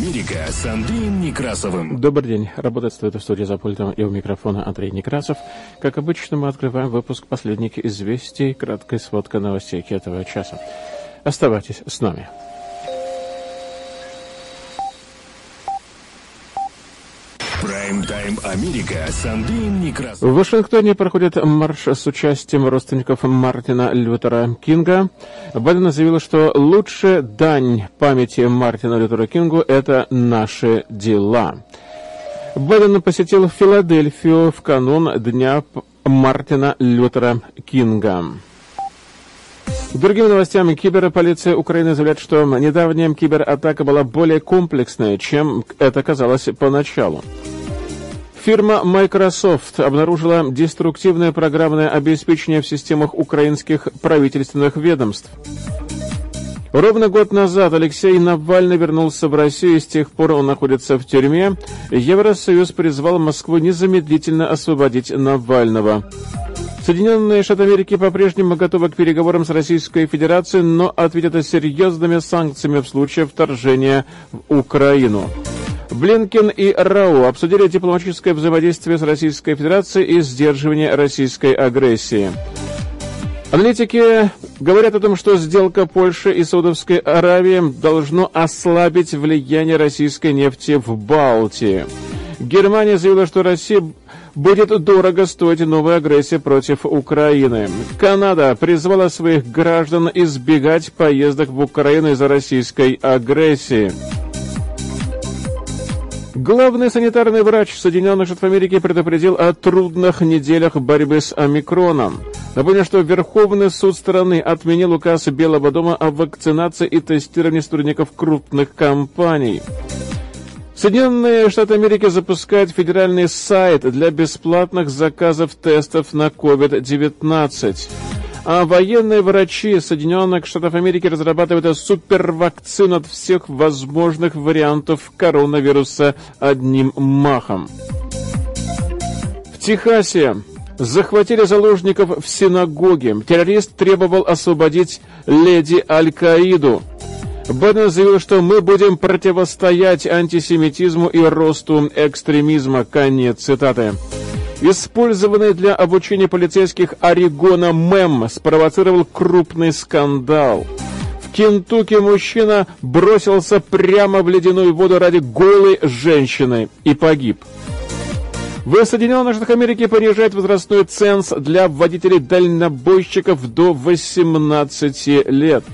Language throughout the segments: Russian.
Америка с Андреем Некрасовым. Добрый день. Работает стоит в студии за пультом и у микрофона Андрей Некрасов. Как обычно, мы открываем выпуск последних известий, краткая сводка новостей этого часа. Оставайтесь с нами. Прайм-тайм Америка с Андреем Некрасовым. В Вашингтоне проходит марш с участием родственников Мартина Лютера Кинга. Байден заявил, что лучшая дань памяти Мартина Лютера Кингу – это наши дела. Байден посетил Филадельфию в канун Дня Мартина Лютера Кинга. К другим новостям киберполиция Украины заявляет, что недавняя кибератака была более комплексная, чем это казалось поначалу. Фирма Microsoft обнаружила деструктивное программное обеспечение в системах украинских правительственных ведомств. Ровно год назад Алексей Навальный вернулся в Россию, и с тех пор он находится в тюрьме. Евросоюз призвал Москву незамедлительно освободить Навального. Соединенные Штаты Америки по-прежнему готовы к переговорам с Российской Федерацией, но ответят серьезными санкциями в случае вторжения в Украину. Блинкен и Рау обсудили дипломатическое взаимодействие с Российской Федерацией и сдерживание российской агрессии. Аналитики говорят о том, что сделка Польши и Саудовской Аравии должно ослабить влияние российской нефти в Балтии. Германия заявила, что Россия будет дорого стоить новая агрессия против Украины. Канада призвала своих граждан избегать поездок в Украину из-за российской агрессии. Главный санитарный врач Соединенных Штатов Америки предупредил о трудных неделях борьбы с омикроном. Напомню, что Верховный суд страны отменил указ Белого дома о вакцинации и тестировании сотрудников крупных компаний. Соединенные Штаты Америки запускают федеральный сайт для бесплатных заказов тестов на COVID-19. А военные врачи Соединенных Штатов Америки разрабатывают супервакцину от всех возможных вариантов коронавируса одним махом. В Техасе захватили заложников в синагоге. Террорист требовал освободить леди Аль-Каиду. Байден заявил, что мы будем противостоять антисемитизму и росту экстремизма. Конец цитаты. Использованный для обучения полицейских Орегона мем спровоцировал крупный скандал. В Кентукки мужчина бросился прямо в ледяную воду ради голой женщины и погиб. В Соединенных Штатах Америки понижает возрастной ценз для водителей-дальнобойщиков до 18 лет.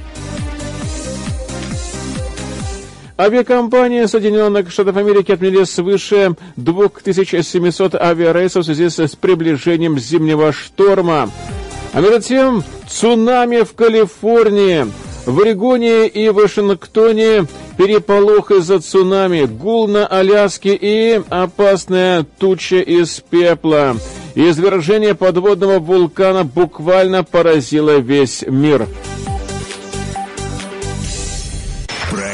Авиакомпании Соединенных Штатов Америки отменили свыше 2700 авиарейсов в связи с приближением зимнего шторма. А между тем, цунами в Калифорнии, в Орегоне и Вашингтоне переполох из-за цунами, гул на Аляске и опасная туча из пепла. Извержение подводного вулкана буквально поразило весь мир.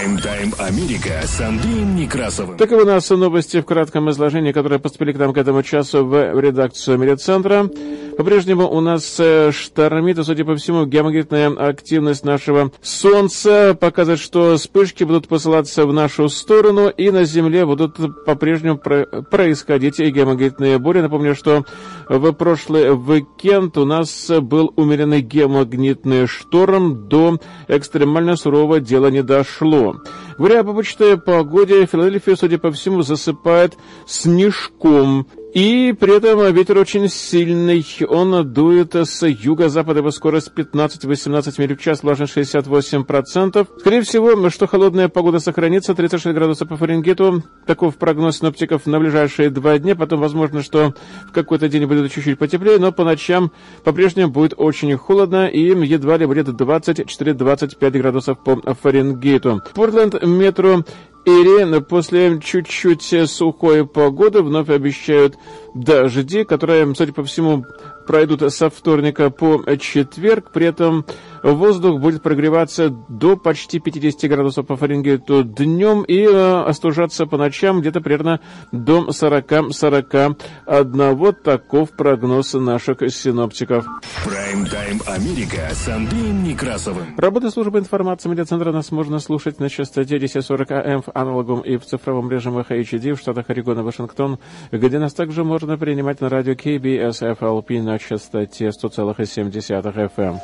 Прайм-тайм Америка с Андреем Некрасовым. Таковы нас новости в кратком изложении, которые поступили к нам к этому часу в редакцию Медиацентра. По-прежнему у нас э, штормит, и, судя по всему, геомагнитная активность нашего Солнца показывает, что вспышки будут посылаться в нашу сторону, и на Земле будут по-прежнему про происходить геомагнитные бури. Напомню, что в прошлый уикенд у нас был умеренный геомагнитный шторм, до экстремально сурового дела не дошло. Говоря об обычной погоде, Филадельфия, судя по всему, засыпает снежком. И при этом ветер очень сильный, он дует с юго-запада по скорость 15-18 миль в час, влажность 68%. Скорее всего, что холодная погода сохранится, 36 градусов по Фаренгейту. Таков прогноз синоптиков на ближайшие два дня. Потом, возможно, что в какой-то день будет чуть-чуть потеплее, но по ночам по-прежнему будет очень холодно и едва ли будет 24-25 градусов по Фаренгейту. Портленд метро Ири после чуть-чуть сухой погоды вновь обещают дожди, которые, судя по всему, пройдут со вторника по четверг. При этом воздух будет прогреваться до почти 50 градусов по Фаренгейту днем и э, остужаться по ночам где-то примерно до 40-41. Вот таков прогноз наших синоптиков. Прайм-тайм Америка с Андреем Некрасовым. Работа службы информации медиацентра нас можно слушать на частоте 1040 АМ в аналогом и в цифровом режимах HD в штатах Орегон и Вашингтон, где нас также можно принимать на радио KBS FLP на частоте 100,7 FM.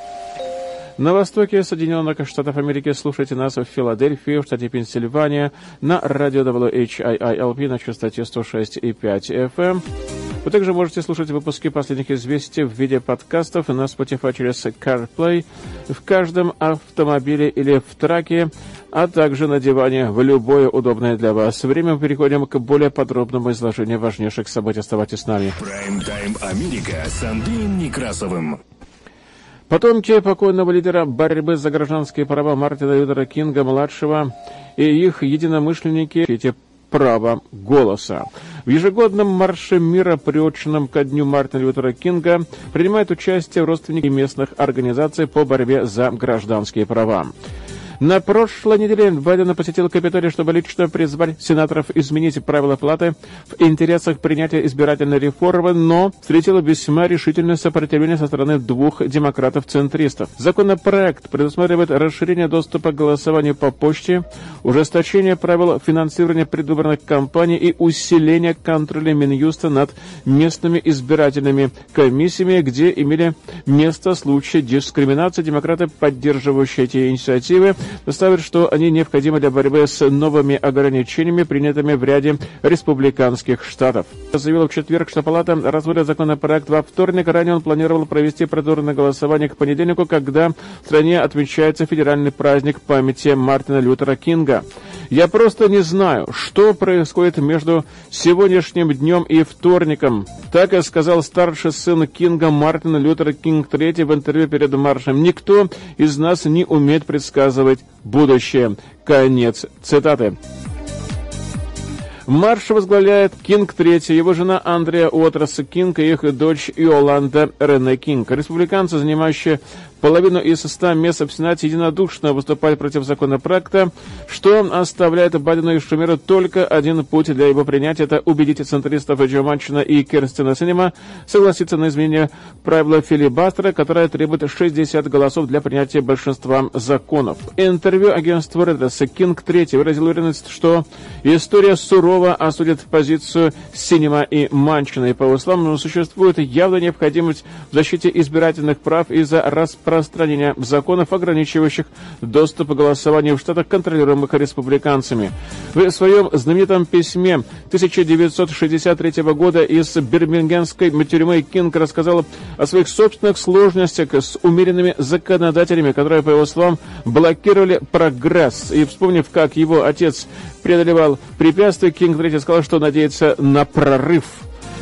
На востоке Соединенных Штатов Америки слушайте нас в Филадельфии, в штате Пенсильвания, на радио WHIILP на частоте 106,5 FM. Вы также можете слушать выпуски последних известий в виде подкастов на Spotify через CarPlay, в каждом автомобиле или в траке, а также на диване в любое удобное для вас время. Мы переходим к более подробному изложению важнейших событий. Оставайтесь с нами. Прайм-тайм Америка с Андреем Некрасовым. Потомки покойного лидера борьбы за гражданские права Мартина Лютера Кинга-младшего и их единомышленники эти права голоса. В ежегодном марше мира, приуроченном ко дню Мартина Лютера Кинга, принимают участие родственники местных организаций по борьбе за гражданские права. На прошлой неделе Байден посетил Капитолий, чтобы лично призвать сенаторов изменить правила платы в интересах принятия избирательной реформы, но встретил весьма решительное сопротивление со стороны двух демократов-центристов. Законопроект предусматривает расширение доступа к голосованию по почте, ужесточение правил финансирования предвыборных кампаний и усиление контроля Минюста над местными избирательными комиссиями, где имели место случаи дискриминации. Демократы, поддерживающие эти инициативы, ставят, что они необходимы для борьбы с новыми ограничениями, принятыми в ряде республиканских штатов. Заявил в четверг, что палата разводит законопроект во вторник. Ранее он планировал провести процедурное голосование к понедельнику, когда в стране отмечается федеральный праздник памяти Мартина Лютера Кинга. Я просто не знаю, что происходит между сегодняшним днем и вторником. Так и сказал старший сын Кинга Мартин Лютер Кинг III в интервью перед маршем. Никто из нас не умеет предсказывать будущее. Конец цитаты. Марш возглавляет Кинг III, его жена Андреа Уотерс Кинг и их дочь Иоланда Рене Кинг. Республиканцы, занимающие половину из 100 мест в Сенате единодушно выступать против законопроекта, что оставляет Байдену и Шумеру только один путь для его принятия. Это убедить центристов Джо Манчина и Керстина Синема согласиться на изменение правила филибастера, которое требует 60 голосов для принятия большинства законов. Интервью агентству Редреса Кинг III выразил уверенность, что история сурово осудит позицию Синема и Манчина. И по словам, существует явная необходимость в защите избирательных прав из-за распространения распространения законов, ограничивающих доступ к голосованию в штатах, контролируемых республиканцами. В своем знаменитом письме 1963 года из бирмингемской тюрьмы Кинг рассказал о своих собственных сложностях с умеренными законодателями, которые, по его словам, блокировали прогресс. И вспомнив, как его отец преодолевал препятствия, Кинг III сказал, что надеется на прорыв.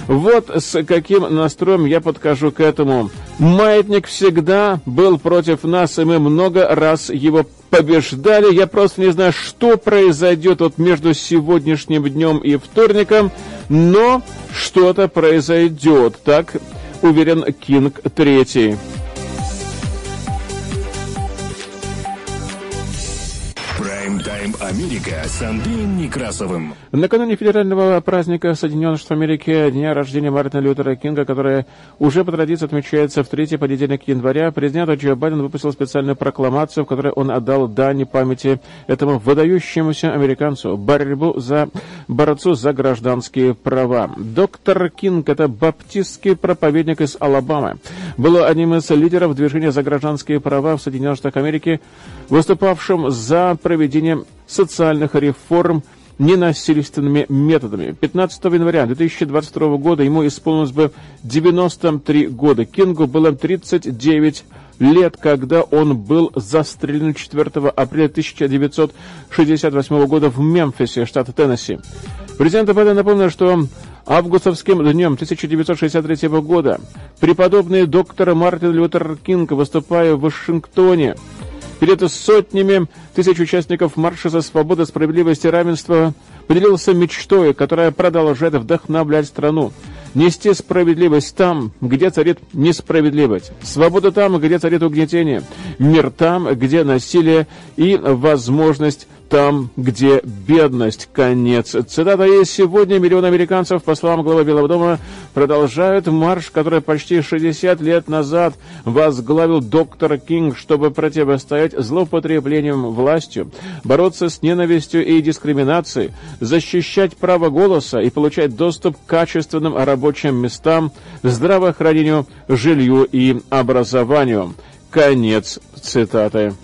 Вот с каким настроем я подхожу к этому. Маятник всегда был против нас, и мы много раз его побеждали. Я просто не знаю, что произойдет вот между сегодняшним днем и вторником, но что-то произойдет, так уверен Кинг Третий. Прайм-тайм Америка с Андреем Некрасовым. Накануне федерального праздника Соединенных Штатов Америки, дня рождения Мартина Лютера Кинга, который уже по традиции отмечается в третий понедельник января, президент Джо Байден выпустил специальную прокламацию, в которой он отдал дань памяти этому выдающемуся американцу, борьбу за борцу за гражданские права. Доктор Кинг – это баптистский проповедник из Алабамы. Был одним из лидеров движения за гражданские права в Соединенных Штатах Америки, выступавшим за проведение социальных реформ ненасильственными методами. 15 января 2022 года ему исполнилось бы 93 года. Кингу было 39 лет, когда он был застрелен 4 апреля 1968 года в Мемфисе, штат Теннесси. Президент Байден напомнил, что августовским днем 1963 года преподобный доктор Мартин Лютер Кинг, выступая в Вашингтоне, перед сотнями тысяч участников Марша за свободу, справедливость и равенство поделился мечтой, которая продолжает вдохновлять страну. нести справедливость там, где царит несправедливость, свобода там, где царит угнетение, мир там, где насилие и возможность там, где бедность. Конец. Цитата есть. Сегодня миллионы американцев, по словам главы Белого дома, продолжают марш, который почти 60 лет назад возглавил доктор Кинг, чтобы противостоять злоупотреблениям властью, бороться с ненавистью и дискриминацией, защищать право голоса и получать доступ к качественным рабочим местам, здравоохранению, жилью и образованию. Конец цитаты.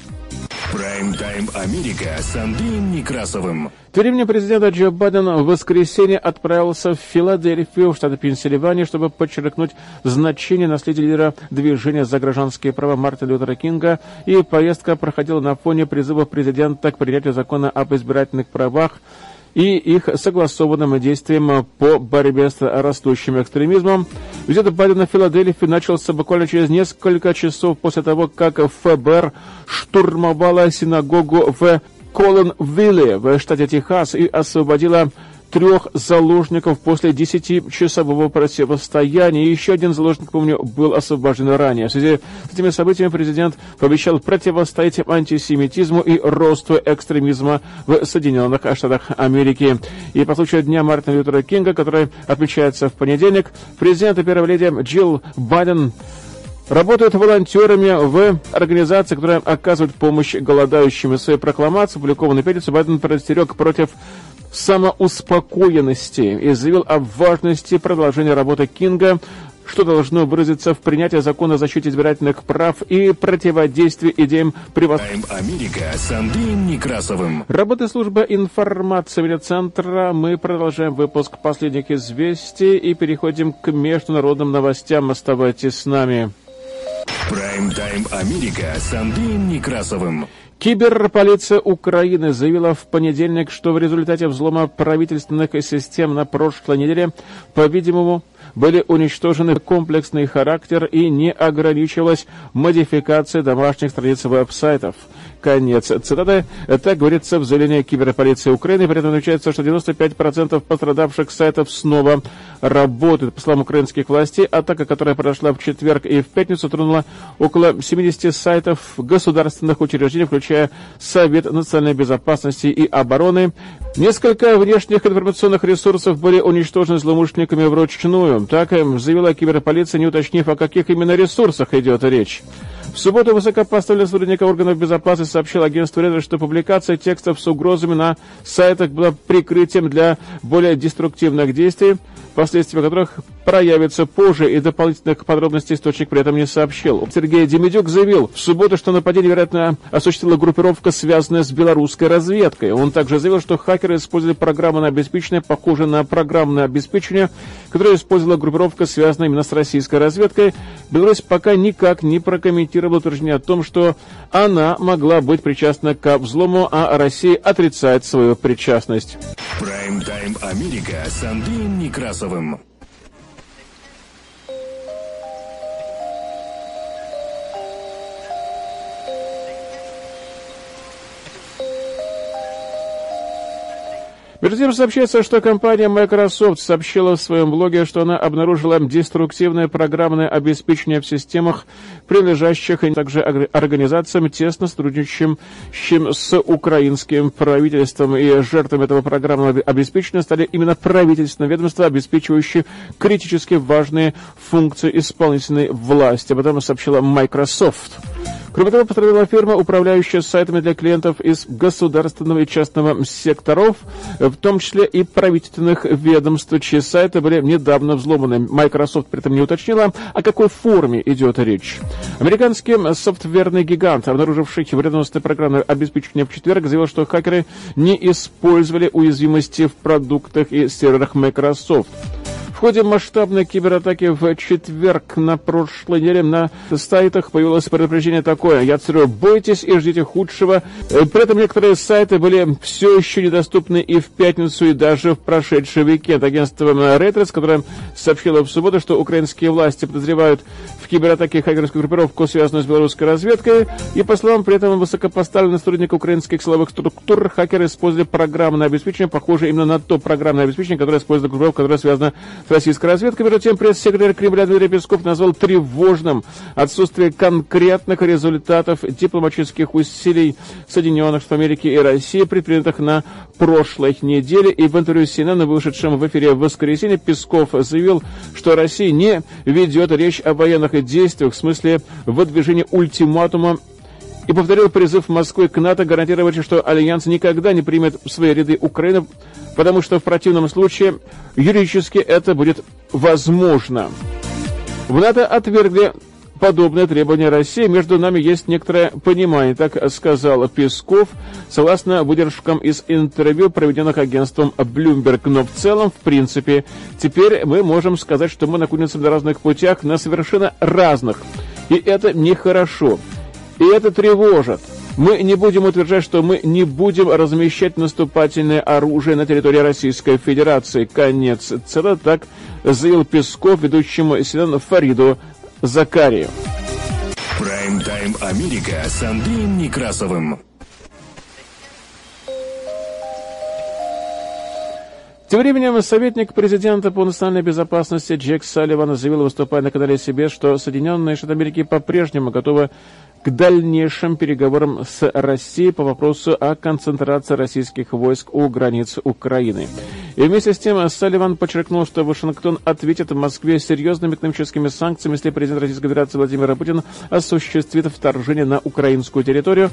Прайм-тайм Америка с Андреем Некрасовым. Тем временем президент Джо Байден в воскресенье отправился в Филадельфию, в штат Пенсильвания, чтобы подчеркнуть значение наследия лидера движения за гражданские права Мартина Лютера Кинга, и поездка проходила на фоне призыва президента к принятию закона об избирательных правах, и их согласованным действиям по борьбе с растущим экстремизмом. Визит Байдена в Филадельфию начался буквально через несколько часов после того, как ФБР штурмовала синагогу в Колленвилле в штате Техас и освободила трех заложников после десятичасового противостояния. еще один заложник, помню, был освобожден ранее. В связи с этими событиями президент пообещал противостоять антисемитизму и росту экстремизма в Соединенных Штатах Америки. И по случаю Дня Мартина Лютера Кинга, который отмечается в понедельник, президент и первая леди Джилл Байден работают волонтерами в организации, которая оказывает помощь голодающим. В своей прокламации, опубликованной пятницу, Байден предостерег против самоуспокоенности и заявил о важности продолжения работы Кинга, что должно выразиться в принятии закона о защите избирательных прав и противодействии идеям превосходства. Америка с Андреем Некрасовым. Работа службы информации центра. Мы продолжаем выпуск последних известий и переходим к международным новостям. Оставайтесь с нами. Прайм-тайм Америка с Андреем Некрасовым. Киберполиция Украины заявила в понедельник, что в результате взлома правительственных систем на прошлой неделе, по-видимому, были уничтожены комплексный характер и не ограничивалась модификация домашних страниц веб-сайтов. Конец цитаты. Так говорится в заявлении киберполиции Украины. При этом отмечается, что 95% пострадавших сайтов снова работают. По словам украинских властей, атака, которая прошла в четверг и в пятницу, тронула около 70 сайтов государственных учреждений, включая Совет национальной безопасности и обороны. Несколько внешних информационных ресурсов были уничтожены злоумышленниками вручную. Так заявила киберполиция, не уточнив, о каких именно ресурсах идет речь. В субботу высокопоставленный сотрудник органов безопасности сообщил агентству Reddit, что публикация текстов с угрозами на сайтах была прикрытием для более деструктивных действий, последствия которых проявятся позже, и дополнительных подробностей источник при этом не сообщил. Сергей Демидюк заявил в субботу, что нападение, вероятно, осуществила группировка, связанная с белорусской разведкой. Он также заявил, что хакеры использовали программное обеспечение, похожее на программное обеспечение, которое использовала группировка, связанная именно с российской разведкой. Беларусь пока никак не прокомментировала утверждение о том, что она могла быть причастна к взлому, а Россия отрицает свою причастность. Прайм-тайм Америка с Андреем Некрасовым. Тем сообщается, что компания Microsoft сообщила в своем блоге, что она обнаружила деструктивное программное обеспечение в системах, принадлежащих и также организациям, тесно сотрудничающим с украинским правительством. И жертвами этого программного обеспечения стали именно правительственные ведомства, обеспечивающие критически важные функции исполнительной власти. Об этом сообщила Microsoft. Кроме того, пострадала фирма, управляющая сайтами для клиентов из государственного и частного секторов, в том числе и правительственных ведомств, чьи сайты были недавно взломаны. Microsoft при этом не уточнила, о какой форме идет речь. Американский софтверный гигант, обнаруживший вредоносное программное обеспечение в четверг, заявил, что хакеры не использовали уязвимости в продуктах и серверах Microsoft ходе масштабной кибератаки в четверг на прошлой неделе на сайтах появилось предупреждение такое. Я цитирую, бойтесь и ждите худшего. Э, при этом некоторые сайты были все еще недоступны и в пятницу, и даже в прошедший уикенд. Агентство Reuters, которое сообщило в субботу, что украинские власти подозревают в кибератаке хакерскую группировку, связанную с белорусской разведкой. И, по словам при этом высокопоставленных сотрудников украинских силовых структур, хакеры использовали программное обеспечение, похожее именно на то программное обеспечение, которое использует группировка, которая связана с российской разведкой. Между тем, пресс-секретарь Кремля Дмитрий Песков назвал тревожным отсутствие конкретных результатов дипломатических усилий Соединенных Штатов Америки и России, предпринятых на прошлой неделе. И в интервью CNN, вышедшем в эфире в воскресенье, Песков заявил, что Россия не ведет речь о военных действиях в смысле выдвижения ультиматума и повторил призыв Москвы к НАТО гарантировать, что Альянс никогда не примет в свои ряды Украину, потому что в противном случае юридически это будет возможно. В НАТО отвергли подобное требование России. Между нами есть некоторое понимание, так сказал Песков, согласно выдержкам из интервью, проведенных агентством Bloomberg. Но в целом, в принципе, теперь мы можем сказать, что мы находимся на разных путях, на совершенно разных. И это нехорошо. И это тревожит. Мы не будем утверждать, что мы не будем размещать наступательное оружие на территории Российской Федерации. Конец цитаты. Так заявил Песков, ведущему CNN Фариду Закарию. Прайм-тайм Америка с Андреем Некрасовым. Тем временем советник президента по национальной безопасности Джек Салливан заявил, выступая на канале CBS, что Соединенные Штаты Америки по-прежнему готовы к дальнейшим переговорам с Россией по вопросу о концентрации российских войск у границ Украины. И вместе с тем Салливан подчеркнул, что Вашингтон ответит Москве серьезными экономическими санкциями, если президент Российской Федерации Владимир Путин осуществит вторжение на украинскую территорию.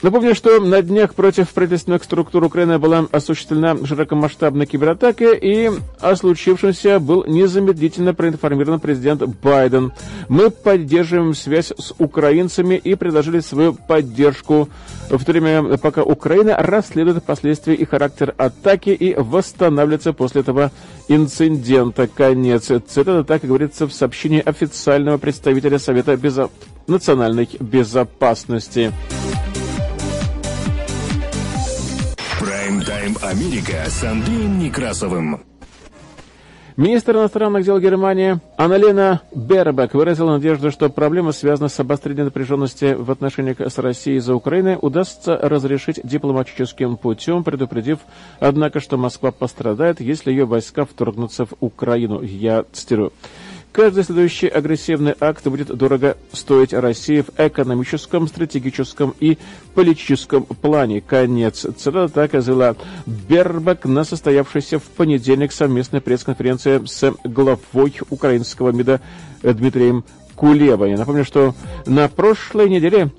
Напомню, что на днях против правительственных структур Украины была осуществлена широкомасштабная кибератака, и о случившемся был незамедлительно проинформирован президент Байден. Мы поддерживаем связь с украинцами и предложили свою поддержку в то время, пока Украина расследует последствия и характер атаки и восстанавливается после этого инцидента. Конец цитаты, так говорится в сообщении официального представителя Совета Безо... национальной безопасности. Прайм-тайм Америка с Андреем Некрасовым. Министр иностранных дел Германии Анналена Бербек выразила надежду, что проблема, связанная с обострением напряженности в отношениях с Россией за Украиной, удастся разрешить дипломатическим путем, предупредив, однако, что Москва пострадает, если ее войска вторгнутся в Украину. Я цитирую. Каждый следующий агрессивный акт будет дорого стоить России в экономическом, стратегическом и политическом плане. Конец цитаты так заявила Бербак на состоявшейся в понедельник совместной пресс-конференции с главой украинского МИДа Дмитрием Кулебой. Я напомню, что на прошлой неделе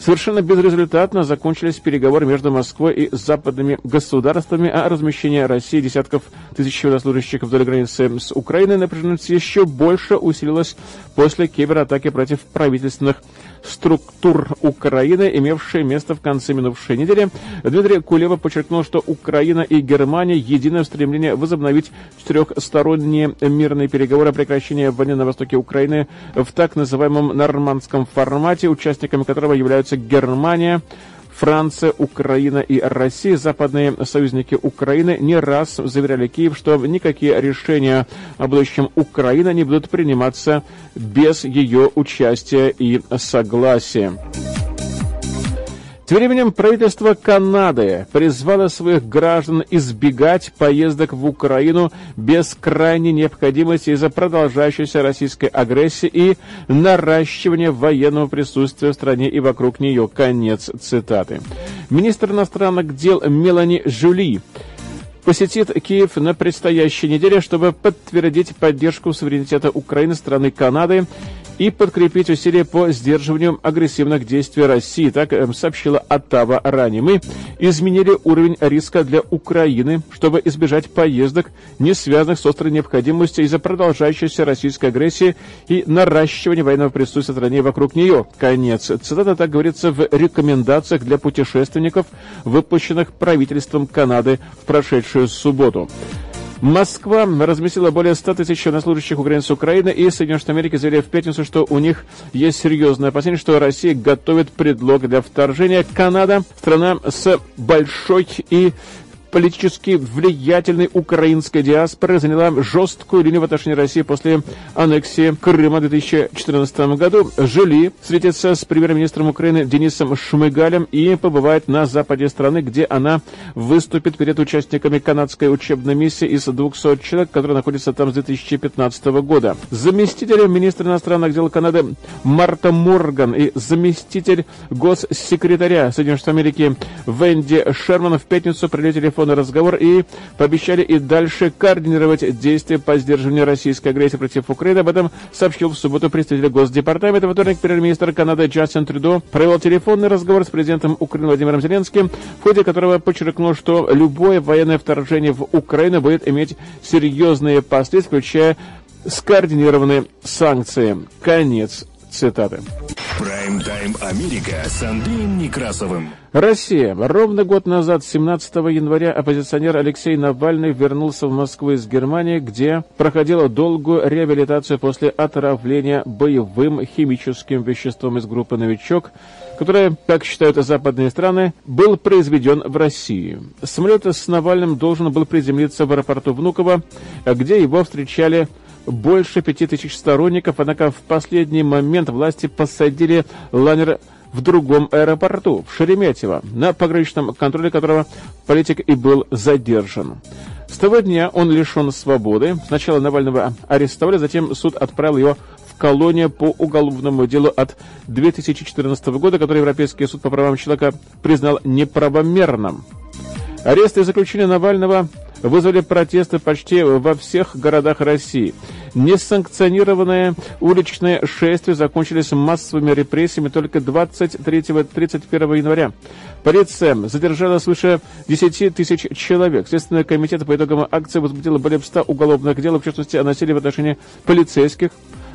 Совершенно безрезультатно закончились переговоры между Москвой и западными государствами о размещении России десятков тысяч военнослужащих вдоль границы с Украиной. Напряженность еще больше усилилась после кибератаки против правительственных структур Украины, имевшей место в конце минувшей недели. Дмитрий Кулева подчеркнул, что Украина и Германия единое стремление возобновить четырехсторонние мирные переговоры о прекращении войны на востоке Украины в так называемом нормандском формате, участниками которого являются Германия, Франция, Украина и Россия, западные союзники Украины, не раз заверяли Киев, что никакие решения о будущем Украины не будут приниматься без ее участия и согласия. Временем правительство Канады призвало своих граждан избегать поездок в Украину без крайней необходимости из-за продолжающейся российской агрессии и наращивания военного присутствия в стране и вокруг нее. Конец цитаты. Министр иностранных дел Мелани Жули посетит Киев на предстоящей неделе, чтобы подтвердить поддержку суверенитета Украины страны Канады и подкрепить усилия по сдерживанию агрессивных действий России, так эм, сообщила Оттава ранее. Мы изменили уровень риска для Украины, чтобы избежать поездок, не связанных с острой необходимостью из-за продолжающейся российской агрессии и наращивания военного присутствия стране вокруг нее. Конец. Цитата так говорится в рекомендациях для путешественников, выпущенных правительством Канады в прошедшую субботу. Москва разместила более 100 тысяч военнослужащих у границы Украины, и Соединенные Штаты Америки заявили в пятницу, что у них есть серьезное опасение, что Россия готовит предлог для вторжения. Канада – страна с большой и политически влиятельной украинской диаспоры заняла жесткую линию в отношении России после аннексии Крыма в 2014 году. Жили встретиться с премьер-министром Украины Денисом Шмыгалем и побывает на западе страны, где она выступит перед участниками канадской учебной миссии из 200 человек, которые находятся там с 2015 года. Заместитель министра иностранных дел Канады Марта Морган и заместитель госсекретаря Соединенных Штатов Америки Венди Шерман в пятницу провели телефонный разговор и пообещали и дальше координировать действия по сдерживанию российской агрессии против Украины. Об этом сообщил в субботу представитель Госдепартамента. Во вторник премьер-министр Канады Джастин Трюдо провел телефонный разговор с президентом Украины Владимиром Зеленским, в ходе которого подчеркнул, что любое военное вторжение в Украину будет иметь серьезные последствия, включая скоординированные санкции. Конец цитаты. Прайм-тайм Америка с Андреем Некрасовым. Россия. Ровно год назад, 17 января, оппозиционер Алексей Навальный вернулся в Москву из Германии, где проходила долгую реабилитацию после отравления боевым химическим веществом из группы «Новичок», которое, как считают западные страны, был произведен в России. Самолет с Навальным должен был приземлиться в аэропорту Внуково, где его встречали больше пяти тысяч сторонников, однако в последний момент власти посадили лайнер в другом аэропорту, в Шереметьево, на пограничном контроле которого политик и был задержан. С того дня он лишен свободы. Сначала Навального арестовали, затем суд отправил его в колонию по уголовному делу от 2014 года, который Европейский суд по правам человека признал неправомерным. Арест и заключение Навального вызвали протесты почти во всех городах России. Несанкционированные уличные шествия закончились массовыми репрессиями только 23-31 января. Полиция задержала свыше 10 тысяч человек. Следственный комитет по итогам акции возбудил более 100 уголовных дел, в частности, о насилии в отношении полицейских,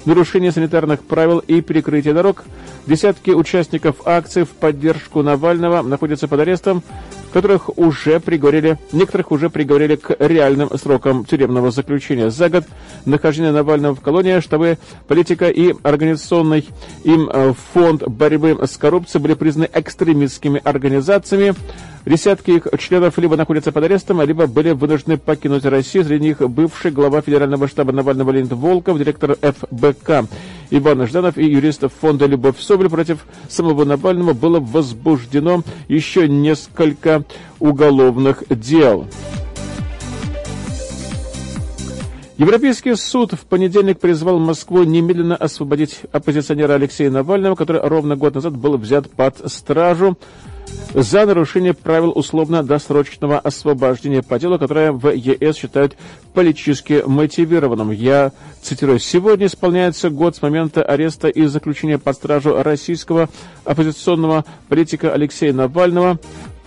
нарушение санитарных правил и перекрытие дорог. Десятки участников акции в поддержку Навального находятся под арестом которых уже приговорили, некоторых уже приговорили к реальным срокам тюремного заключения. За год нахождения Навального в колонии штабы политика и организационный им э, фонд борьбы с коррупцией были признаны экстремистскими организациями. Десятки их членов либо находятся под арестом, либо были вынуждены покинуть Россию. Среди них бывший глава федерального штаба Навального Леонид Волков, директор ФБК Иван Жданов и юристов фонда «Любовь Соболь» против самого Навального было возбуждено еще несколько уголовных дел. Европейский суд в понедельник призвал Москву немедленно освободить оппозиционера Алексея Навального, который ровно год назад был взят под стражу за нарушение правил условно-досрочного освобождения по делу, которое в ЕС считают политически мотивированным. Я цитирую, «Сегодня исполняется год с момента ареста и заключения под стражу российского оппозиционного политика Алексея Навального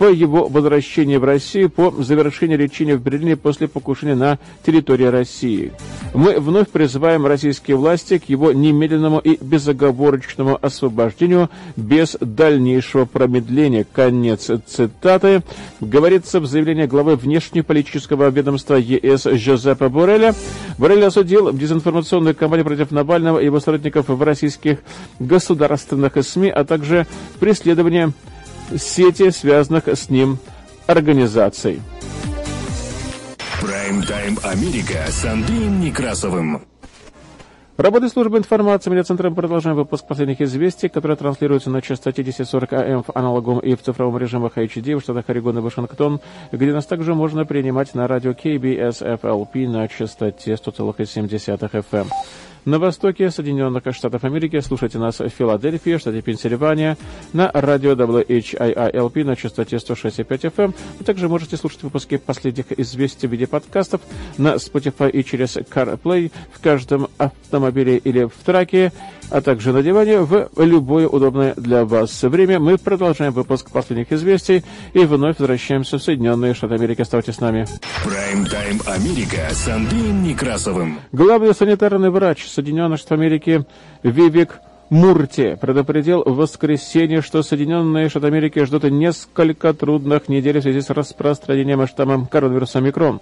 по его возвращении в Россию по завершении лечения в Берлине после покушения на территории России. Мы вновь призываем российские власти к его немедленному и безоговорочному освобождению без дальнейшего промедления. Конец цитаты. Говорится в заявлении главы внешнеполитического ведомства ЕС Жозепа Бореля. Борель осудил дезинформационную кампанию против Навального и его соратников в российских государственных СМИ, а также преследование сети, связанных с ним организаций. Прайм-тайм Америка с Андреем Некрасовым. Работает служба информации медиацентра. Продолжаем выпуск последних известий, которые транслируются на частоте 1040 АМ в аналоговом и в цифровом режимах HD в штатах Орегон и Вашингтон, где нас также можно принимать на радио KBS FLP на частоте 100,7 FM. На востоке Соединенных Штатов Америки слушайте нас в Филадельфии, штате Пенсильвания, на радио WHIILP на частоте 106,5 FM. Вы также можете слушать выпуски последних известий в виде подкастов на Spotify и через CarPlay в каждом автомобиле или в траке, а также на диване в любое удобное для вас время. Мы продолжаем выпуск последних известий и вновь возвращаемся в Соединенные Штаты Америки. Оставайтесь с нами. Прайм-тайм Америка с Андреем Некрасовым. Главный санитарный врач Соединенных Штатов Америки Вивик Мурти предупредил в воскресенье, что Соединенные Штаты Америки ждут несколько трудных недель в связи с распространением штамма коронавируса микрон.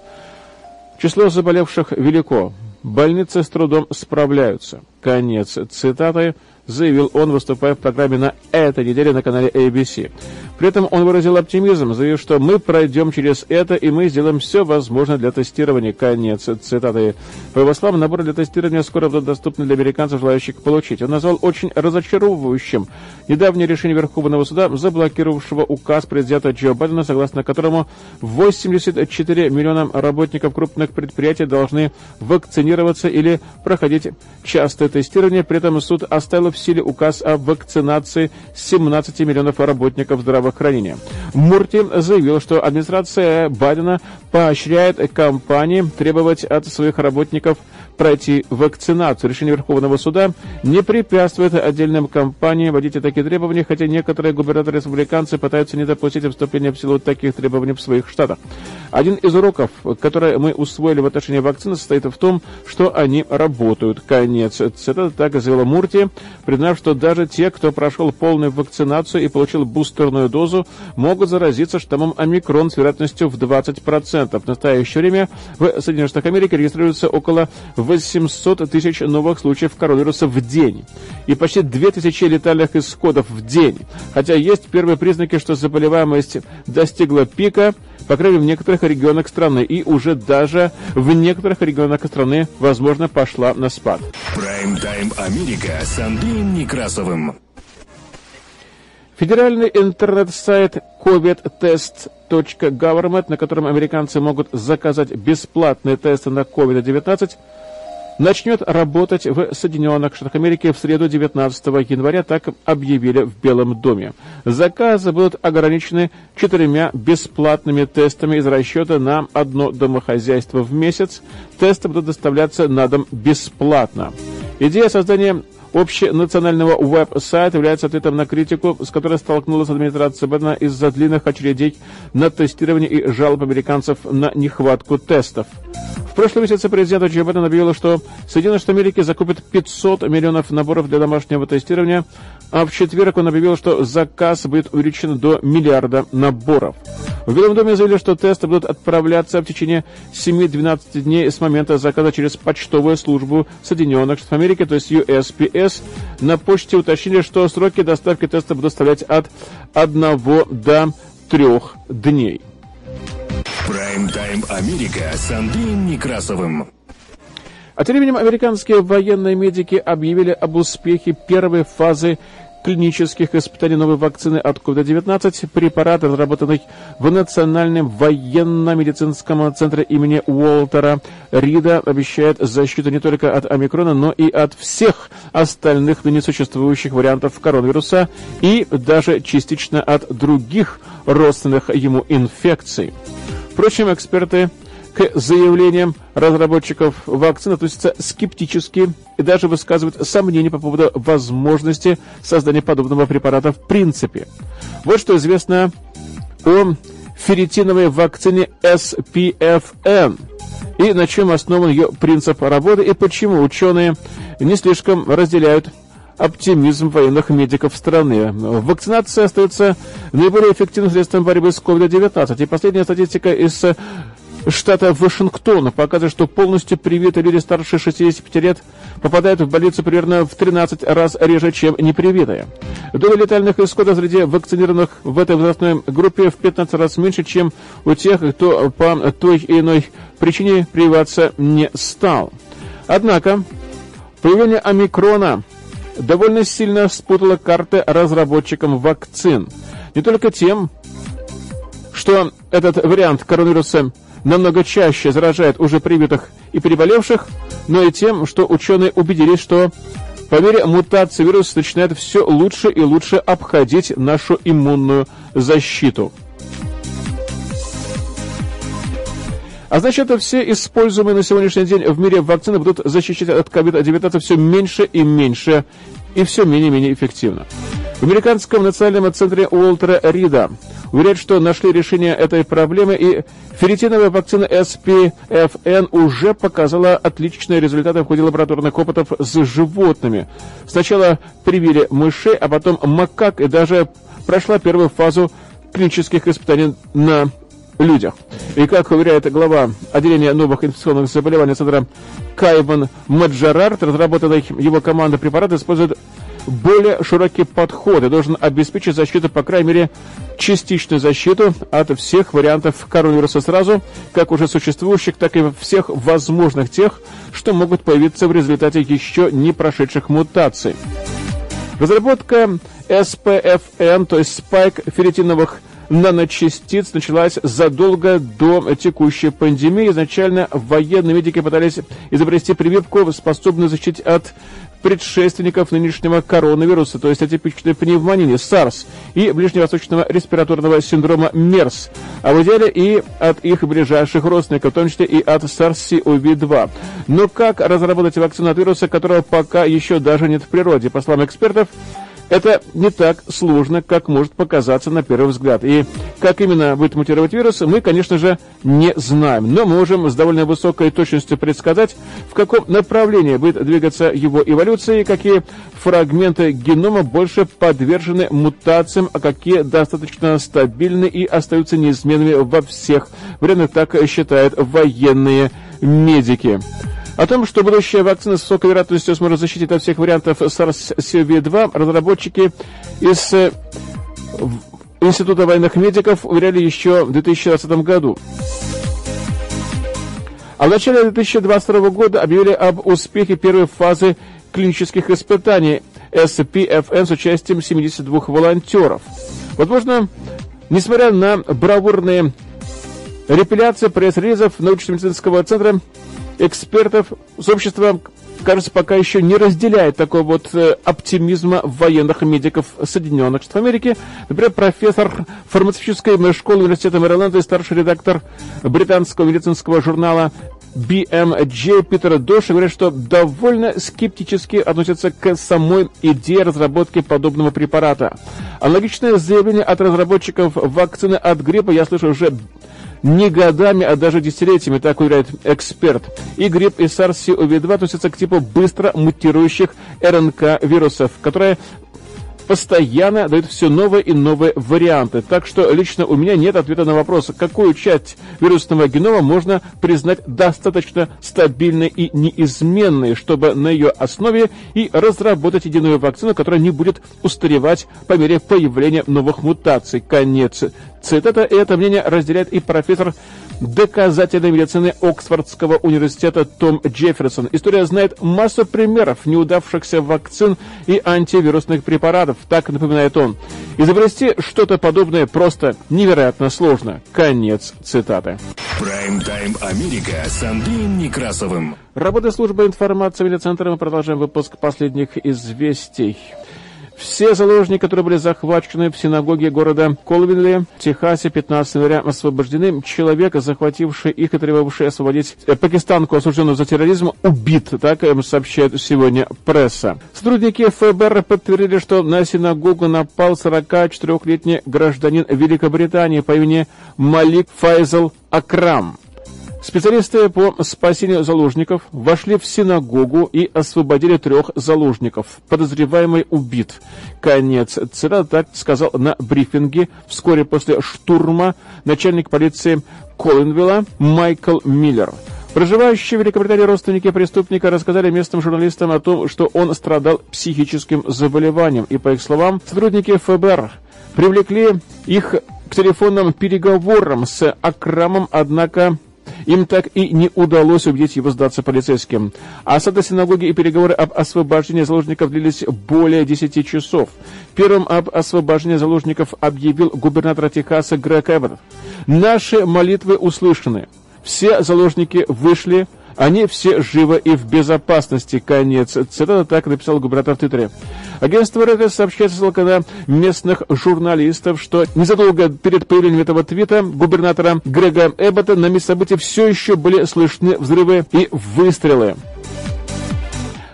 Число заболевших велико. Больницы с трудом справляются. Конец цитаты заявил он, выступая в программе на этой неделе на канале ABC. При этом он выразил оптимизм, заявив, что мы пройдем через это и мы сделаем все возможное для тестирования. Конец цитаты. По его словам, набор для тестирования скоро будет доступен для американцев, желающих получить. Он назвал очень разочаровывающим недавнее решение Верховного суда, заблокировавшего указ президента Джо Байдена, согласно которому 84 миллиона работников крупных предприятий должны вакцинироваться или проходить частое тестирование. При этом суд оставил в силе указ о вакцинации 17 миллионов работников здравоохранения. Мурти заявил, что администрация Байдена поощряет компании требовать от своих работников пройти вакцинацию. Решение Верховного суда не препятствует отдельным компаниям вводить такие требования, хотя некоторые губернаторы-республиканцы пытаются не допустить вступления в силу таких требований в своих штатах. Один из уроков, который мы усвоили в отношении вакцины, состоит в том, что они работают. Конец цитаты. Так заявила Мурти, признав, что даже те, кто прошел полную вакцинацию и получил бустерную дозу, могут заразиться штаммом омикрон с вероятностью в 20%. В настоящее время в Соединенных Штатах Америки регистрируется около 800 тысяч новых случаев коронавируса в день и почти 2000 летальных исходов в день. Хотя есть первые признаки, что заболеваемость достигла пика, по крайней мере, в некоторых регионах страны, и уже даже в некоторых регионах страны, возможно, пошла на спад. Прайм-тайм Америка с Андреем Некрасовым. Федеральный интернет-сайт covidtest.government, на котором американцы могут заказать бесплатные тесты на COVID-19, начнет работать в Соединенных Штатах Америки в среду 19 января, так объявили в Белом доме. Заказы будут ограничены четырьмя бесплатными тестами из расчета на одно домохозяйство в месяц. Тесты будут доставляться на дом бесплатно. Идея создания общенационального веб-сайта является ответом на критику, с которой столкнулась администрация Байдена из-за длинных очередей на тестирование и жалоб американцев на нехватку тестов. В прошлом месяце президент Джо Байден объявил, что Соединенные Штаты Америки закупят 500 миллионов наборов для домашнего тестирования, а в четверг он объявил, что заказ будет увеличен до миллиарда наборов. В Белом доме заявили, что тесты будут отправляться в течение 7-12 дней с момента заказа через почтовую службу Соединенных Штатов Америки, то есть USPS. На почте уточнили, что сроки доставки теста будут составлять от 1 до 3 дней. Прайм-тайм Америка с Андреем Некрасовым. А тем временем американские военные медики объявили об успехе первой фазы клинических испытаний новой вакцины от COVID-19, препарат, разработанный в Национальном военно-медицинском центре имени Уолтера Рида, обещает защиту не только от омикрона, но и от всех остальных ныне существующих вариантов коронавируса и даже частично от других родственных ему инфекций. Впрочем, эксперты к заявлениям разработчиков вакцин относятся скептически и даже высказывают сомнения по поводу возможности создания подобного препарата в принципе. Вот что известно о ферритиновой вакцине SPFN и на чем основан ее принцип работы и почему ученые не слишком разделяют оптимизм военных медиков страны. Вакцинация остается наиболее эффективным средством борьбы с COVID-19. И последняя статистика из штата Вашингтона показывает, что полностью привитые люди старше 65 лет попадают в больницу примерно в 13 раз реже, чем непривитые. Доля летальных исходов среди вакцинированных в этой возрастной группе в 15 раз меньше, чем у тех, кто по той или иной причине прививаться не стал. Однако, появление омикрона довольно сильно спутало карты разработчикам вакцин. Не только тем, что этот вариант коронавируса намного чаще заражает уже привитых и переболевших, но и тем, что ученые убедились, что по мере мутации вирус начинает все лучше и лучше обходить нашу иммунную защиту. А значит, все используемые на сегодняшний день в мире вакцины будут защищать от COVID-19 все меньше и меньше и все менее и менее эффективно. В американском национальном центре Уолтера Рида уверяют, что нашли решение этой проблемы, и ферритиновая вакцина SPFN уже показала отличные результаты в ходе лабораторных опытов с животными. Сначала привили мышей, а потом макак, и даже прошла первую фазу клинических испытаний на людях. И как уверяет глава отделения новых инфекционных заболеваний Центра Кайван Маджарар, разработанная его команда препарата использует более широкий подход и должен обеспечить защиту, по крайней мере, частичную защиту от всех вариантов коронавируса сразу, как уже существующих, так и всех возможных тех, что могут появиться в результате еще не прошедших мутаций. Разработка SPFN, то есть спайк ферритиновых наночастиц началась задолго до текущей пандемии. Изначально военные медики пытались изобрести прививку, способную защитить от предшественников нынешнего коронавируса, то есть атипичной пневмонии SARS и ближневосточного респираторного синдрома MERS, а в идеале и от их ближайших родственников, в том числе и от SARS-CoV-2. Но как разработать вакцину от вируса, которого пока еще даже нет в природе? По словам экспертов, это не так сложно, как может показаться на первый взгляд. И как именно будет мутировать вирус, мы, конечно же, не знаем. Но можем с довольно высокой точностью предсказать, в каком направлении будет двигаться его эволюция и какие фрагменты генома больше подвержены мутациям, а какие достаточно стабильны и остаются неизменными во всех вариантах, так считают военные медики. О том, что будущая вакцина с высокой вероятностью сможет защитить от всех вариантов SARS-CoV-2, разработчики из э, Института военных медиков уверяли еще в 2020 году. А в начале 2022 года объявили об успехе первой фазы клинических испытаний SPFN с участием 72 волонтеров. Возможно, несмотря на бравурные репиляции пресс-релизов научно-медицинского центра, экспертов сообщество, кажется, пока еще не разделяет такой вот э, оптимизма военных медиков Соединенных Штатов Америки. Например, профессор фармацевтической школы университета Мэриленда и старший редактор британского медицинского журнала BMJ Питер Доши говорят, что довольно скептически относятся к самой идее разработки подобного препарата. Аналогичное заявление от разработчиков вакцины от гриппа я слышу уже не годами, а даже десятилетиями, так уверяет эксперт. И грипп и SARS-CoV-2 относятся к типу быстро мутирующих РНК-вирусов, которые постоянно дают все новые и новые варианты. Так что лично у меня нет ответа на вопрос, какую часть вирусного генома можно признать достаточно стабильной и неизменной, чтобы на ее основе и разработать единую вакцину, которая не будет устаревать по мере появления новых мутаций. Конец цитата. И это мнение разделяет и профессор доказательной медицины Оксфордского университета Том Джефферсон. История знает массу примеров неудавшихся вакцин и антивирусных препаратов. Так напоминает он. Изобрести что-то подобное просто невероятно сложно. Конец цитаты. Прайм-тайм Америка с Андреем Некрасовым. Работа службы информации медиацентра. Мы продолжаем выпуск последних известий. Все заложники, которые были захвачены в синагоге города Колвинли, в Техасе 15 января, освобождены. Человек, захвативший их и требовавший освободить э, пакистанку, осужденную за терроризм, убит, так сообщает сегодня пресса. Сотрудники ФБР подтвердили, что на синагогу напал 44-летний гражданин Великобритании по имени Малик Файзал Акрам. Специалисты по спасению заложников вошли в синагогу и освободили трех заложников. Подозреваемый убит. Конец цитаты так сказал на брифинге вскоре после штурма начальник полиции Коллинвилла Майкл Миллер. Проживающие в Великобритании родственники преступника рассказали местным журналистам о том, что он страдал психическим заболеванием. И, по их словам, сотрудники ФБР привлекли их к телефонным переговорам с Акрамом, однако им так и не удалось убедить его сдаться полицейским. Осада синагоги и переговоры об освобождении заложников длились более 10 часов. Первым об освобождении заложников объявил губернатор Техаса Грег Эббот. «Наши молитвы услышаны. Все заложники вышли, они все живы и в безопасности. Конец. Цитата так написал губернатор в Твиттере. Агентство Reuters сообщает ссылка на местных журналистов, что незадолго перед появлением этого твита губернатора Грега Эббота на месте событий все еще были слышны взрывы и выстрелы.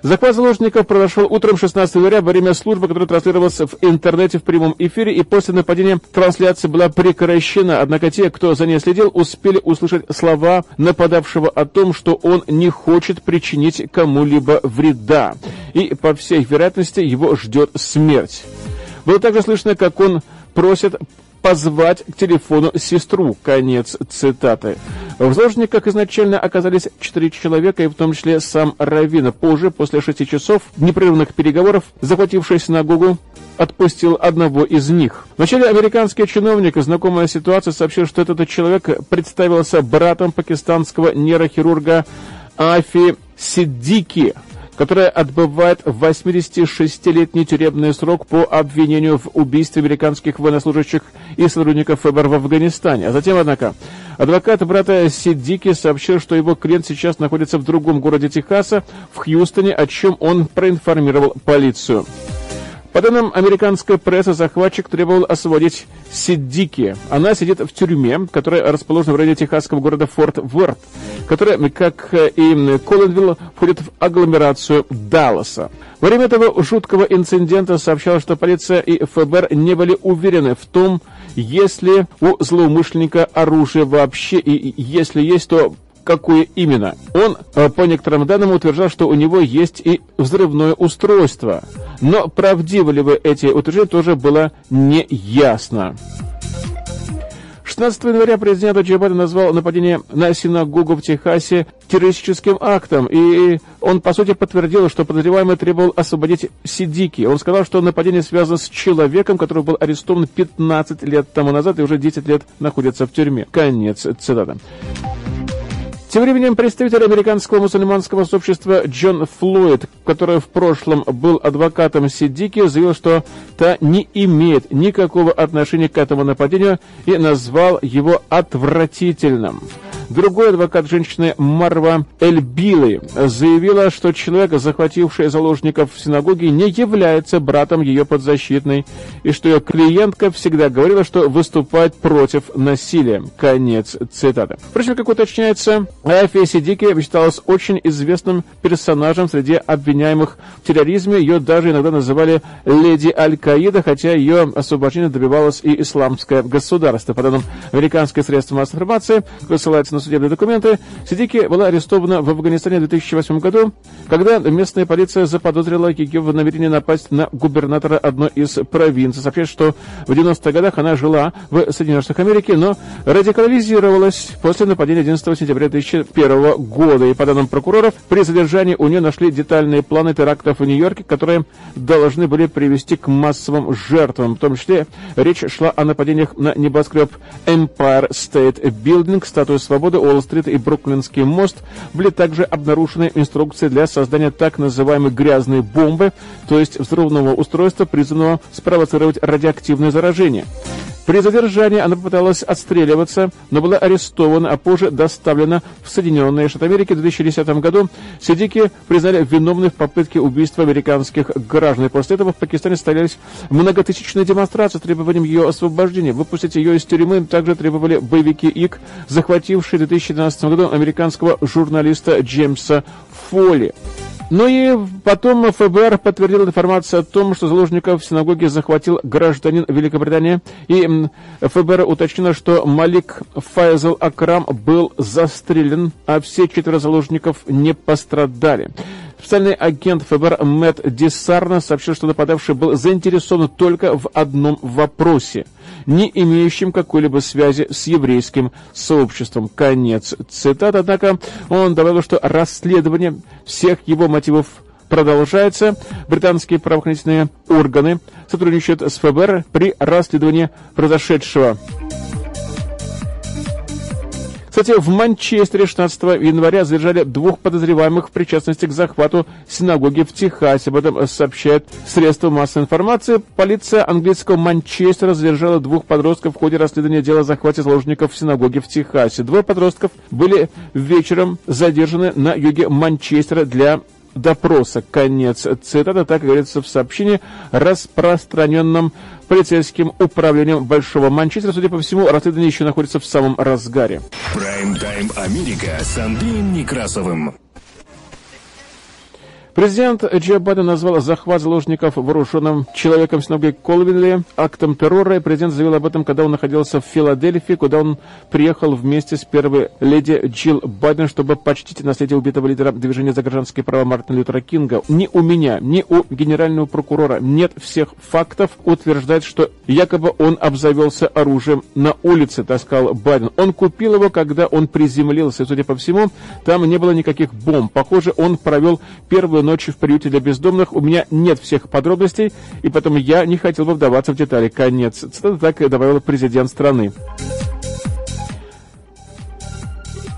Захват заложников произошел утром 16 января во время службы, которая транслировалась в интернете в прямом эфире, и после нападения трансляция была прекращена. Однако те, кто за ней следил, успели услышать слова нападавшего о том, что он не хочет причинить кому-либо вреда. И, по всей вероятности, его ждет смерть. Было также слышно, как он просит позвать к телефону сестру. Конец цитаты. В заложниках изначально оказались четыре человека, и в том числе сам Равина. Позже, после шести часов непрерывных переговоров, захвативший синагогу, отпустил одного из них. Вначале американский чиновник, знакомая ситуация, сообщил, что этот человек представился братом пакистанского нейрохирурга Афи Сиддики, которая отбывает 86-летний тюремный срок по обвинению в убийстве американских военнослужащих и сотрудников ФБР в Афганистане. А затем, однако, адвокат брата Сиддики сообщил, что его клиент сейчас находится в другом городе Техаса, в Хьюстоне, о чем он проинформировал полицию. По данным американской прессы, захватчик требовал освободить Сиддики. Она сидит в тюрьме, которая расположена в районе техасского города Форт Уэрт, которая, как и Коллинвилл, входит в агломерацию Далласа. Во время этого жуткого инцидента сообщалось, что полиция и ФБР не были уверены в том, есть ли у злоумышленника оружие вообще, и если есть, то какое именно. Он, э, по некоторым данным, утверждал, что у него есть и взрывное устройство. Но правдивы ли вы эти утверждения, тоже было неясно. 16 января президент Джо Байден назвал нападение на синагогу в Техасе террористическим актом, и он, по сути, подтвердил, что подозреваемый требовал освободить Сидики. Он сказал, что нападение связано с человеком, который был арестован 15 лет тому назад и уже 10 лет находится в тюрьме. Конец цитаты. Тем временем представитель американского мусульманского сообщества Джон Флойд, который в прошлом был адвокатом Сиддики, заявил, что та не имеет никакого отношения к этому нападению и назвал его отвратительным. Другой адвокат женщины Марва Эльбилы заявила, что человек, захвативший заложников в синагоге, не является братом ее подзащитной, и что ее клиентка всегда говорила, что выступает против насилия. Конец цитаты. Впрочем, как уточняется, Афия Сидики считалась очень известным персонажем среди обвиняемых в терроризме. Ее даже иногда называли леди Аль-Каида, хотя ее освобождение добивалось и исламское государство. По данным американских средств массовой информации, ссылается на судебные документы, Сидики была арестована в Афганистане в 2008 году, когда местная полиция заподозрила ее в намерении напасть на губернатора одной из провинций. Сообщает, что в 90-х годах она жила в Соединенных Штатах Америки, но радикализировалась после нападения 11 сентября 2001 года. И по данным прокуроров, при задержании у нее нашли детальные планы терактов в Нью-Йорке, которые должны были привести к массовым жертвам. В том числе речь шла о нападениях на небоскреб Empire State Building, статую свободы свободы, Уолл-стрит и Бруклинский мост были также обнаружены инструкции для создания так называемой грязной бомбы, то есть взрывного устройства, призванного спровоцировать радиоактивное заражение. При задержании она попыталась отстреливаться, но была арестована, а позже доставлена в Соединенные Штаты Америки в 2010 году. Сидики признали виновной в попытке убийства американских граждан. И после этого в Пакистане состоялись многотысячные демонстрации с требованием ее освобождения. Выпустить ее из тюрьмы также требовали боевики ИК, захватившие в 2012 году американского журналиста Джеймса Фолли. Ну и потом ФБР подтвердил информацию о том, что заложников в синагоге захватил гражданин Великобритании. И ФБР уточнило, что Малик Файзел Акрам был застрелен, а все четверо заложников не пострадали. Специальный агент ФБР Мэтт Диссарна сообщил, что нападавший был заинтересован только в одном вопросе – не имеющим какой-либо связи с еврейским сообществом. Конец цитат. Однако он добавил, что расследование всех его мотивов продолжается. Британские правоохранительные органы сотрудничают с ФБР при расследовании произошедшего. Кстати, в Манчестере 16 января задержали двух подозреваемых в причастности к захвату синагоги в Техасе. Об этом сообщает средства массовой информации. Полиция английского Манчестера задержала двух подростков в ходе расследования дела о захвате заложников в синагоге в Техасе. Двое подростков были вечером задержаны на юге Манчестера для допроса. Конец цитаты, так говорится в сообщении, распространенном полицейским управлением Большого Манчестера. Судя по всему, расследование еще находится в самом разгаре. Прайм-тайм Америка с Андреем Некрасовым. Президент Джо Байден назвал захват заложников вооруженным человеком с ноги Колвинли актом террора. И президент заявил об этом, когда он находился в Филадельфии, куда он приехал вместе с первой леди Джилл Байден, чтобы почтить наследие убитого лидера движения за гражданские права Мартина Лютера Кинга. Ни у меня, ни у генерального прокурора нет всех фактов утверждать, что якобы он обзавелся оружием на улице, так сказал Байден. Он купил его, когда он приземлился. Судя по всему, там не было никаких бомб. Похоже, он провел первую ночи в приюте для бездомных. У меня нет всех подробностей, и потом я не хотел бы вдаваться в детали. Конец. Цитата так добавил президент страны.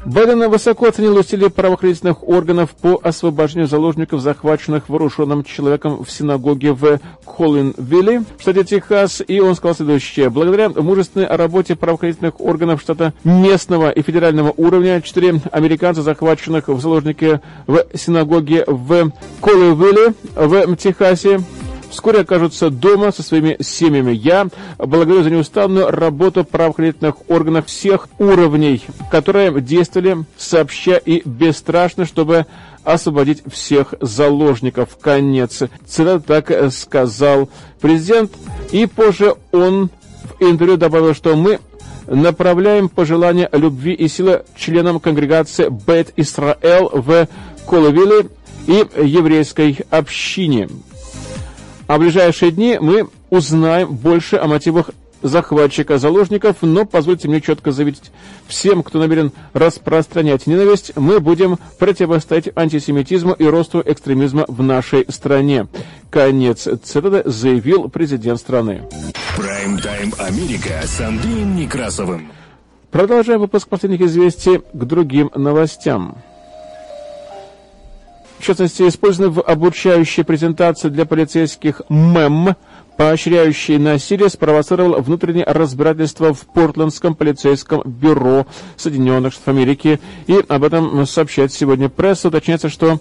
Байден высоко оценил усилия правоохранительных органов по освобождению заложников, захваченных вооруженным человеком в синагоге в Холлинвилле, в штате Техас, и он сказал следующее. Благодаря мужественной работе правоохранительных органов штата местного и федерального уровня, четыре американца, захваченных в заложники в синагоге в Холлинвилле в Техасе, вскоре окажутся дома со своими семьями. Я благодарю за неустанную работу правоохранительных органов всех уровней, которые действовали сообща и бесстрашно, чтобы освободить всех заложников. Конец. Цитата так сказал президент. И позже он в интервью добавил, что мы направляем пожелания любви и силы членам конгрегации Бет Исраэл в Коловиле и еврейской общине. А в ближайшие дни мы узнаем больше о мотивах захватчика заложников, но позвольте мне четко заявить всем, кто намерен распространять ненависть, мы будем противостоять антисемитизму и росту экстремизма в нашей стране. Конец цитаты заявил президент страны. Прайм-тайм Америка с Андреем Некрасовым. Продолжаем выпуск последних известий к другим новостям в частности, использованы в обучающей презентации для полицейских МЭМ, поощряющий насилие, спровоцировал внутреннее разбирательство в Портландском полицейском бюро Соединенных Штатов Америки. И об этом сообщает сегодня пресса. Уточняется, что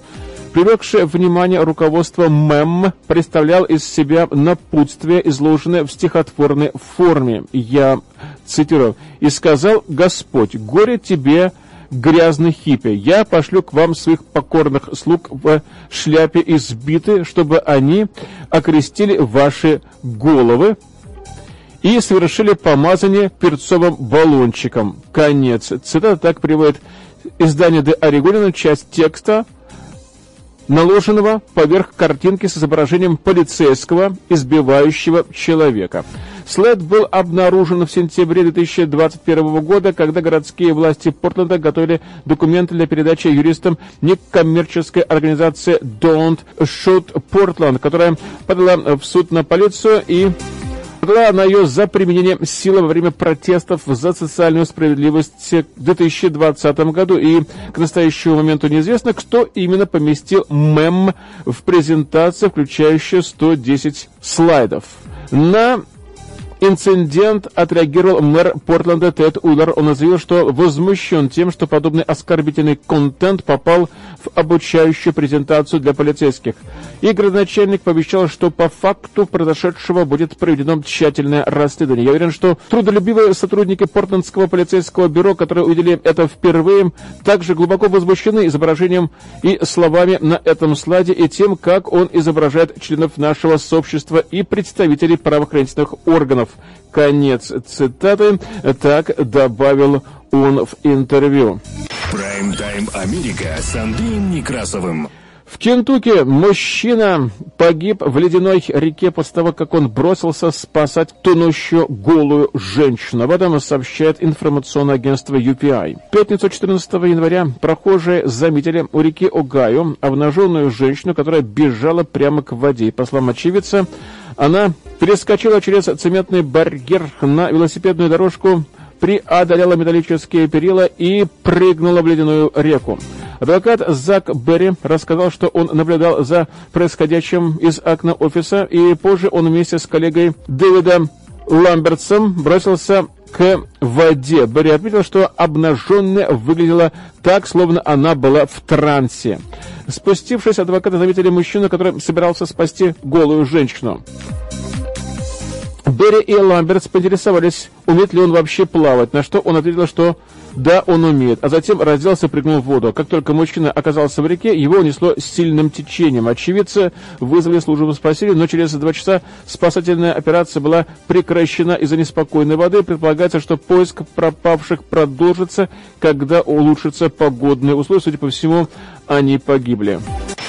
привлекшее внимание руководство МЭМ представлял из себя напутствие, изложенное в стихотворной форме. Я цитирую. «И сказал Господь, горе тебе, грязных хиппи. Я пошлю к вам своих покорных слуг в шляпе избиты, чтобы они окрестили ваши головы и совершили помазание перцовым баллончиком. Конец. Цитата так приводит издание «Де Орегонина», часть текста, наложенного поверх картинки с изображением полицейского, избивающего человека. След был обнаружен в сентябре 2021 года, когда городские власти Портленда готовили документы для передачи юристам некоммерческой организации Don't Shoot Portland, которая подала в суд на полицию и Подала она ее за применение силы во время протестов за социальную справедливость в 2020 году. И к настоящему моменту неизвестно, кто именно поместил мем в презентацию, включающую 110 слайдов. На инцидент отреагировал мэр Портленда Тед Уиллер. Он заявил, что возмущен тем, что подобный оскорбительный контент попал в обучающую презентацию для полицейских. И градоначальник пообещал, что по факту произошедшего будет проведено тщательное расследование. Я уверен, что трудолюбивые сотрудники Портлендского полицейского бюро, которые увидели это впервые, также глубоко возмущены изображением и словами на этом слайде и тем, как он изображает членов нашего сообщества и представителей правоохранительных органов. Конец цитаты. Так добавил он в интервью. Прайм-тайм Америка с Андреем Некрасовым. В Кентукки мужчина погиб в ледяной реке после того, как он бросился спасать тонущую голую женщину. Об этом сообщает информационное агентство UPI. В пятницу 14 января прохожие заметили у реки Огайо обнаженную женщину, которая бежала прямо к воде. По словам очевидца, она перескочила через цементный барьер на велосипедную дорожку, преодолела металлические перила и прыгнула в ледяную реку. Адвокат Зак Берри рассказал, что он наблюдал за происходящим из окна офиса, и позже он вместе с коллегой Дэвидом Ламбертсом бросился к воде. Берри отметил, что обнаженная выглядела так, словно она была в трансе. Спустившись, адвокаты заметили мужчину, который собирался спасти голую женщину. Берри и Ламбертс поинтересовались, умеет ли он вообще плавать, на что он ответил, что Да, он умеет. А затем разделся и прыгнул в воду. Как только мужчина оказался в реке, его унесло сильным течением. Очевидцы вызвали службу спасения, но через два часа спасательная операция была прекращена из-за неспокойной воды. Предполагается, что поиск пропавших продолжится, когда улучшатся погодные условия. Судя по всему, они погибли.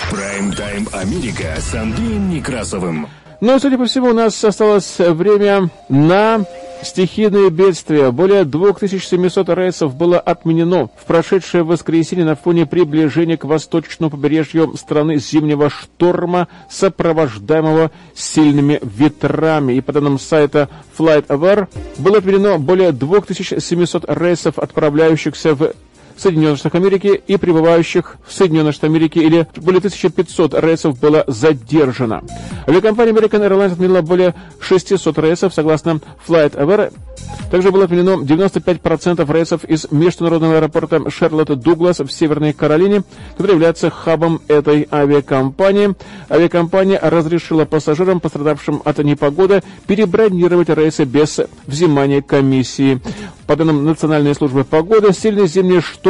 Прайм-тайм Америка с Андреем Некрасовым. Но, судя по всему, у нас осталось время на стихийные бедствия. Более 2700 рейсов было отменено в прошедшее воскресенье на фоне приближения к восточному побережью страны зимнего шторма, сопровождаемого сильными ветрами. И по данным сайта FlightAware было отменено более 2700 рейсов, отправляющихся в Соединенных Штатах Америки и прибывающих в Соединенных Штатах Америки или более 1500 рейсов было задержано. Авиакомпания American Airlines отменила более 600 рейсов, согласно FlightAware. Также было отменено 95% рейсов из международного аэропорта Шарлотта Дуглас в Северной Каролине, который является хабом этой авиакомпании. Авиакомпания разрешила пассажирам, пострадавшим от непогоды, перебронировать рейсы без взимания комиссии. По данным Национальной службы погоды, сильный зимний шторм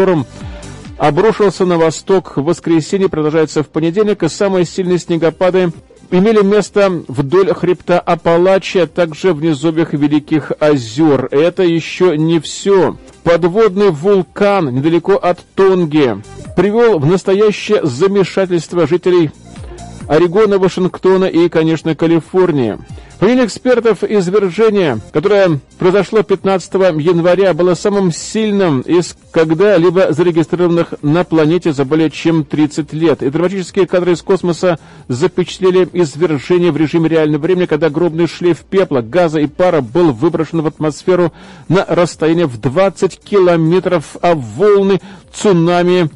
обрушился на восток в воскресенье, продолжается в понедельник, и самые сильные снегопады имели место вдоль хребта Апалачи, а также в низовьях Великих озер. Это еще не все. Подводный вулкан недалеко от Тонги привел в настоящее замешательство жителей Орегона, Вашингтона и, конечно, Калифорнии. По мнению экспертов, извержение, которое произошло 15 января, было самым сильным из когда-либо зарегистрированных на планете за более чем 30 лет. И драматические кадры из космоса запечатлели извержение в режиме реального времени, когда огромный шлейф пепла, газа и пара был выброшен в атмосферу на расстояние в 20 километров, а волны цунами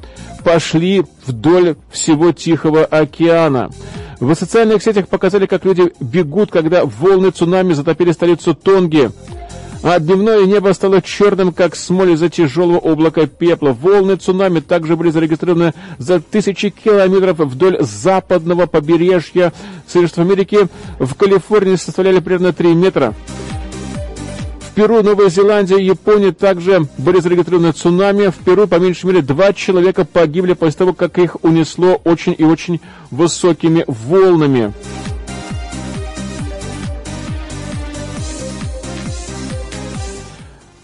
пошли вдоль всего Тихого океана. В социальных сетях показали, как люди бегут, когда волны цунами затопили столицу Тонги. А дневное небо стало черным, как смоль из-за тяжелого облака пепла. Волны цунами также были зарегистрированы за тысячи километров вдоль западного побережья Соединенных Америки. В Калифорнии составляли примерно 3 метра. Перу, Новая Зеландия и Япония также были зарегистрированы цунами. В Перу, по меньшей мере, два человека погибли после того, как их унесло очень и очень высокими волнами.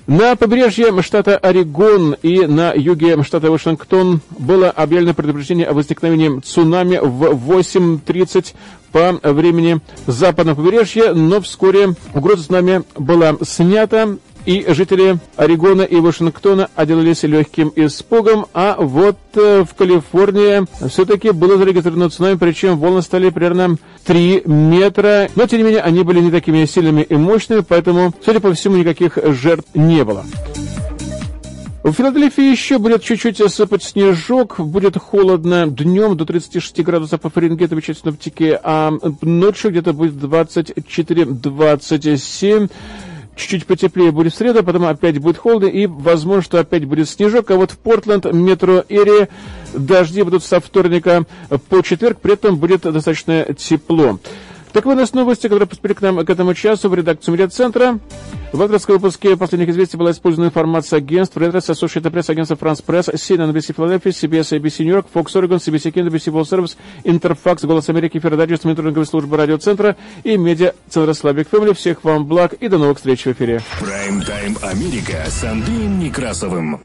На побережье штата Орегон и на юге штата Вашингтон было объявлено предупреждение о возникновении цунами в 8.30 по времени западного побережья, но вскоре угроза цунами была снята, и жители Орегона и Вашингтона отделались легким испугом, а вот э, в Калифорнии все-таки было зарегистрировано цунами, причем волны стали примерно 3 метра, но тем не менее они были не такими сильными и мощными, поэтому, судя по всему, никаких жертв не было. В Филадельфии еще будет чуть-чуть сыпать снежок, будет холодно днем до 36 градусов по Фаренгейту, обещают синоптики, а ночью где-то будет 24-27 чуть-чуть потеплее будет в среду, потом опять будет холодно и возможно, что опять будет снежок. А вот в Портленд, метро Эри, дожди будут со вторника по четверг, при этом будет достаточно тепло. Таковы у нас новости, которые поступили к нам к этому часу в редакцию медиацентра. В авторском выпуске последних известий была использована информация агентств Reuters, Associated Press, агентство France Press, CNN, NBC Philadelphia, CBS, ABC New York, Fox Oregon, CBC King, NBC World Service, Interfax, Голос Америки, Фердадиус, мониторинговая служба радиоцентра и медиа-центра Слабик Family. Всех вам благ и до новых встреч в эфире. Прайм-тайм Америка с Андреем Некрасовым.